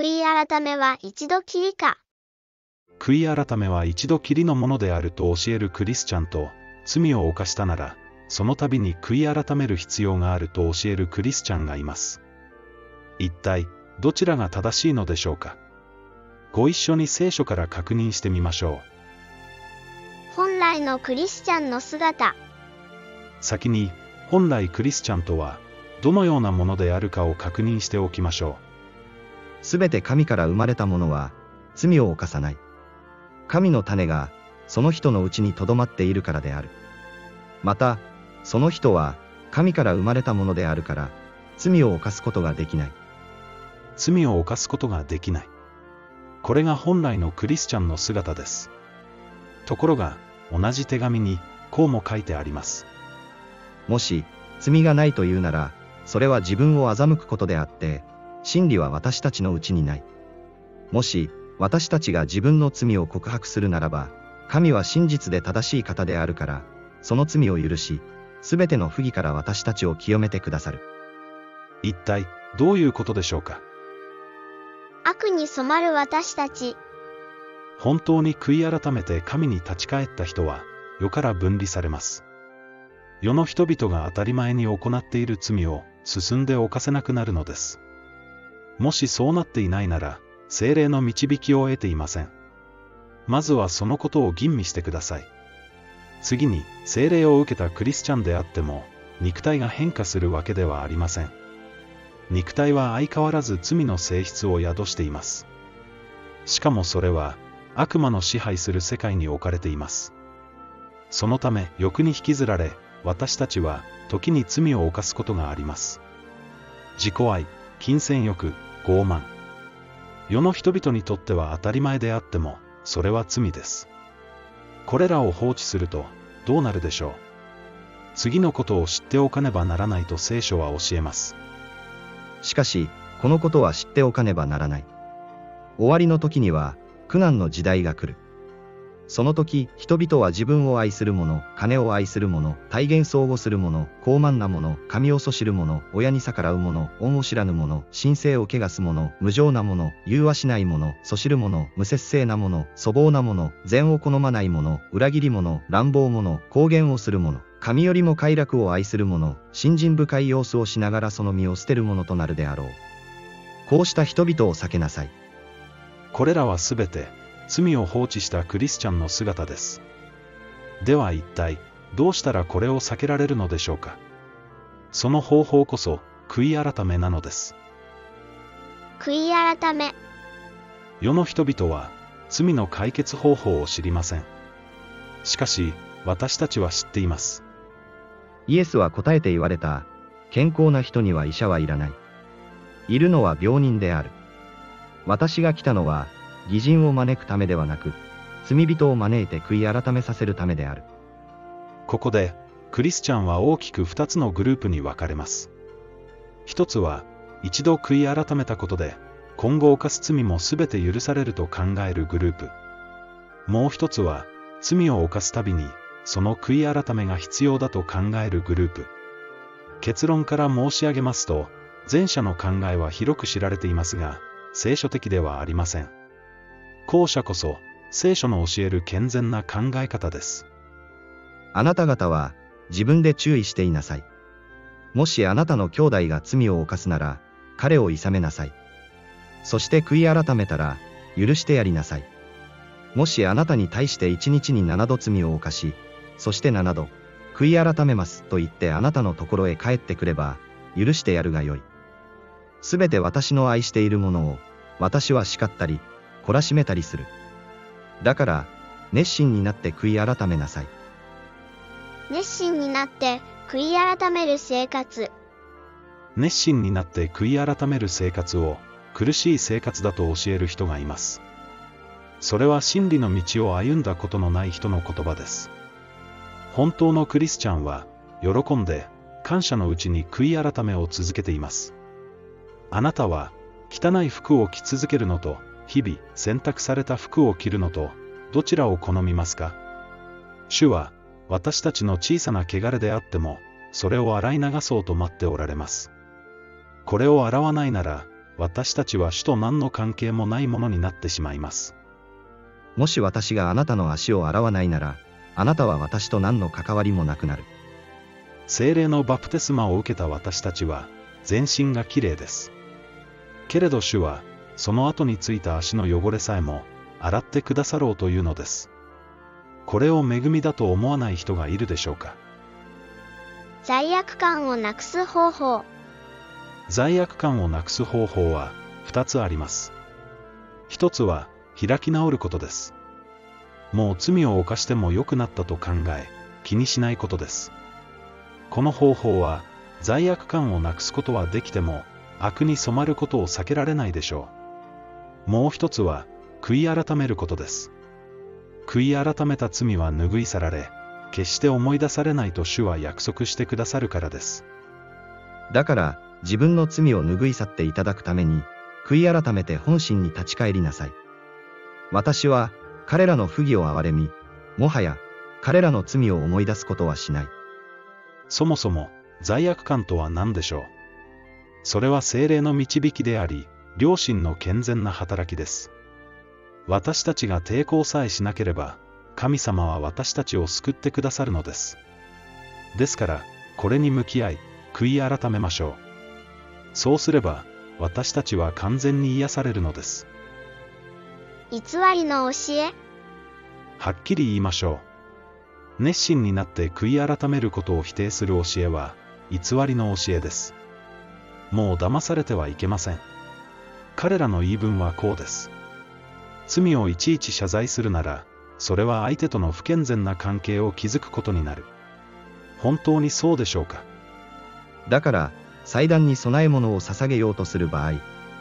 悔い改めは一度きりか。悔い改めは一度きりのものであると教えるクリスチャンと、罪を犯したなら、その度に悔い改める必要があると教えるクリスチャンがいます。一体、どちらが正しいのでしょうか？ご一緒に聖書から確認してみましょう。本来のクリスチャンの姿。先に、本来クリスチャンとは、どのようなものであるかを確認しておきましょう。すべて神から生まれたものは、罪を犯さない。神の種が、その人のうちに留まっているからである。また、その人は、神から生まれたものであるから、罪を犯すことができない。罪を犯すことができない。これが本来のクリスチャンの姿です。ところが、同じ手紙に、こうも書いてあります。もし、罪がないというなら、それは自分を欺くことであって、真理は私たちのうちにない。もし、私たちが自分の罪を告白するならば、神は真実で正しい方であるから、その罪を許し、すべての不義から私たちを清めてくださる。一体、どういうことでしょうか？悪に染まる私たち。本当に悔い改めて神に立ち返った人は、世から分離されます。世の人々が当たり前に行っている罪を進んで犯せなくなるのです。もしそうなっていないなら、精霊の導きを得ていません。まずはそのことを吟味してください。次に、精霊を受けたクリスチャンであっても、肉体が変化するわけではありません。肉体は相変わらず罪の性質を宿しています。しかもそれは、悪魔の支配する世界に置かれています。そのため、欲に引きずられ、私たちは時に罪を犯すことがあります。自己愛、金銭欲、傲慢。世の人々にとっては当たり前であっても、それは罪です。これらを放置すると、どうなるでしょう。次のことを知っておかねばならないと聖書は教えます。しかし、このことは知っておかねばならない。終わりの時には、苦難の時代が来る。その時、人々は自分を愛する者、金を愛する者、体現相互する者、高慢な者、神をそしる者、親に逆らう者、恩を知らぬ者、神聖を汚す者、無情な者、融和しない者、そしる者、無節制な者、粗暴な者、善を好まない者、裏切り者、乱暴者、公言をする者、神よりも快楽を愛する者、信心深い様子をしながらその身を捨てる者となるであろう。こうした人々を避けなさい。これらはすべて、罪を放置したクリスチャンの姿です。では一体、どうしたらこれを避けられるのでしょうか？その方法こそ、悔い改めなのです。悔い改め。世の人々は、罪の解決方法を知りません。しかし、私たちは知っています。イエスは答えて言われた、健康な人には医者はいらない。いるのは病人である。私が来たのは、偽人を招くためではなく、罪人を招いて悔い改めさせるためである。ここで、クリスチャンは大きく2つのグループに分かれます。一つは、一度悔い改めたことで、今後犯す罪も全て許されると考えるグループ。もう一つは、罪を犯すたびに、その悔い改めが必要だと考えるグループ。結論から申し上げますと、前者の考えは広く知られていますが、聖書的ではありません。後者こそ、聖書の教える健全な考え方です。あなた方は、自分で注意していなさい。もしあなたの兄弟が罪を犯すなら、彼を諌めなさい。そして悔い改めたら、許してやりなさい。もしあなたに対して一日に七度罪を犯し、そして七度、悔い改めますと言ってあなたのところへ帰ってくれば、許してやるがよい。すべて私の愛しているものを、私は叱ったり、懲らしめたりする。だから、熱心になって悔い改めなさい。熱心になって悔い改める生活。熱心になって悔い改める生活を苦しい生活だと教える人がいます。それは真理の道を歩んだことのない人の言葉です。本当のクリスチャンは、喜んで、感謝のうちに悔い改めを続けています。あなたは、汚い服を着続けるのと、日々洗濯された服を着るのと、どちらを好みますか？主は、私たちの小さな汚れであっても、それを洗い流そうと待っておられます。これを洗わないなら、私たちは主と何の関係もないものになってしまいます。もし私があなたの足を洗わないなら、あなたは私と何の関わりもなくなる。精霊のバプテスマを受けた私たちは、全身がきれいです。けれど主は、その後についた足の汚れさえも、洗ってくださろうというのです。これを恵みだと思わない人がいるでしょうか。罪悪感をなくす方法。罪悪感をなくす方法は、二つあります。一つは、開き直ることです。もう罪を犯しても良くなったと考え、気にしないことです。この方法は、罪悪感をなくすことはできても、悪に染まることを避けられないでしょう。もう一つは、悔い改めることです。悔い改めた罪は拭い去られ、決して思い出されないと主は約束してくださるからです。だから、自分の罪を拭い去っていただくために、悔い改めて本心に立ち返りなさい。私は、彼らの不義を憐れみ、もはや、彼らの罪を思い出すことはしない。そもそも、罪悪感とは何でしょう？それは精霊の導きであり、良心の健全な働きです。私たちが抵抗さえしなければ、神様は私たちを救ってくださるのです。ですから、これに向き合い、悔い改めましょう。そうすれば、私たちは完全に癒されるのです。偽りの教え？はっきり言いましょう。熱心になって悔い改めることを否定する教えは、偽りの教えです。もう騙されてはいけません。彼らの言い分はこうです。罪をいちいち謝罪するなら、それは相手との不健全な関係を築くことになる。本当にそうでしょうか？だから、祭壇に供え物を捧げようとする場合、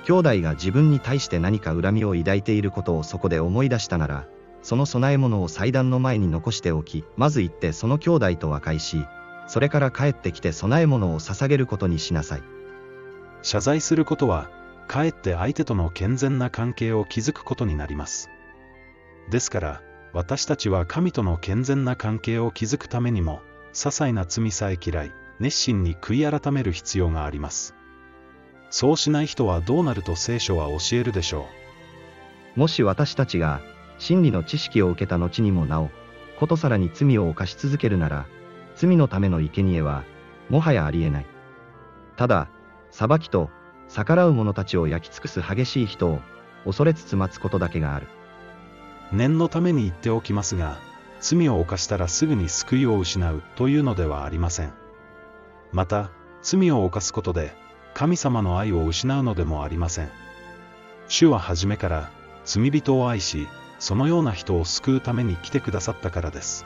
兄弟が自分に対して何か恨みを抱いていることをそこで思い出したなら、その供え物を祭壇の前に残しておき、まず行ってその兄弟と和解し、それから帰ってきて供え物を捧げることにしなさい。謝罪することは、かえって相手との健全な関係を築くことになります。ですから、私たちは神との健全な関係を築くためにも、些細な罪さえ嫌い、熱心に悔い改める必要があります。そうしない人はどうなると聖書は教えるでしょう？もし私たちが、真理の知識を受けた後にもなお、ことさらに罪を犯し続けるなら、罪のための生贄は、もはやありえない。ただ、裁きと、逆らう者たちを焼き尽くす激しい人を、恐れつつ待つことだけがある。念のために言っておきますが、罪を犯したらすぐに救いを失うというのではありません。また、罪を犯すことで、神様の愛を失うのでもありません。主は初めから、罪人を愛し、そのような人を救うために来てくださったからです。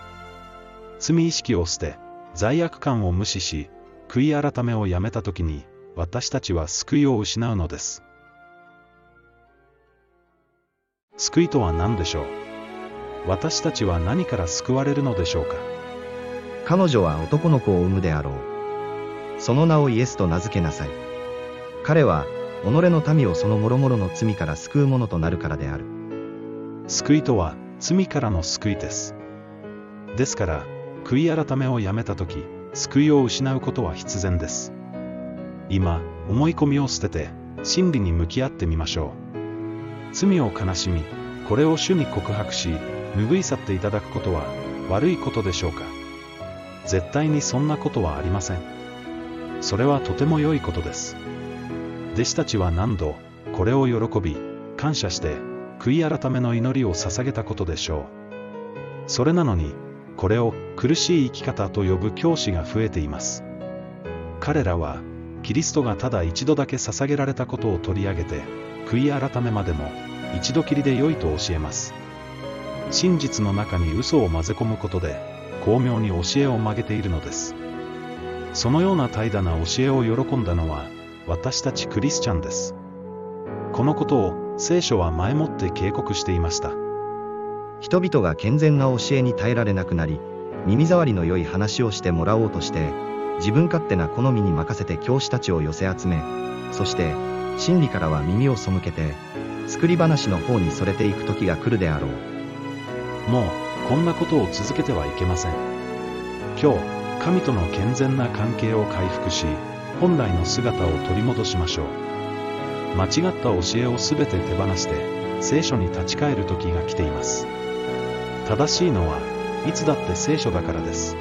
罪意識を捨て、罪悪感を無視し、悔い改めをやめたときに、私たちは救いを失うのです。救いとは何でしょう？私たちは何から救われるのでしょうか？彼女は男の子を産むであろう。その名をイエスと名付けなさい。彼は、己の民をその諸々の罪から救うものとなるからである。救いとは罪からの救いです。ですから、悔い改めをやめたとき、救いを失うことは必然です。今、思い込みを捨てて、真理に向き合ってみましょう。罪を悲しみ、これを主に告白し、拭い去っていただくことは悪いことでしょうか絶対にそんなことはありません。それはとても良いことです。弟子たちは何度、これを喜び、感謝して、悔い改めの祈りを捧げたことでしょう。それなのに、これを苦しい生き方と呼ぶ教師が増えています。彼らは、キリストがただ一度だけ捧げられたことを取り上げて、悔い改めまでも、一度きりで良いと教えます。真実の中に嘘を混ぜ込むことで、巧妙に教えを曲げているのです。そのような怠惰な教えを喜んだのは、私たちクリスチャンです。このことを聖書は前もって警告していました。人々が健全な教えに耐えられなくなり、耳障りの良い話をしてもらおうとして、自分勝手な好みに任せて教師たちを寄せ集め、そして、真理からは耳を背けて、作り話の方にそれていく時が来るであろう。もう、こんなことを続けてはいけません。今日、神との健全な関係を回復し、本来の姿を取り戻しましょう。間違った教えをすべて手放して、聖書に立ち返る時が来ています。正しいのは、いつだって聖書だからです。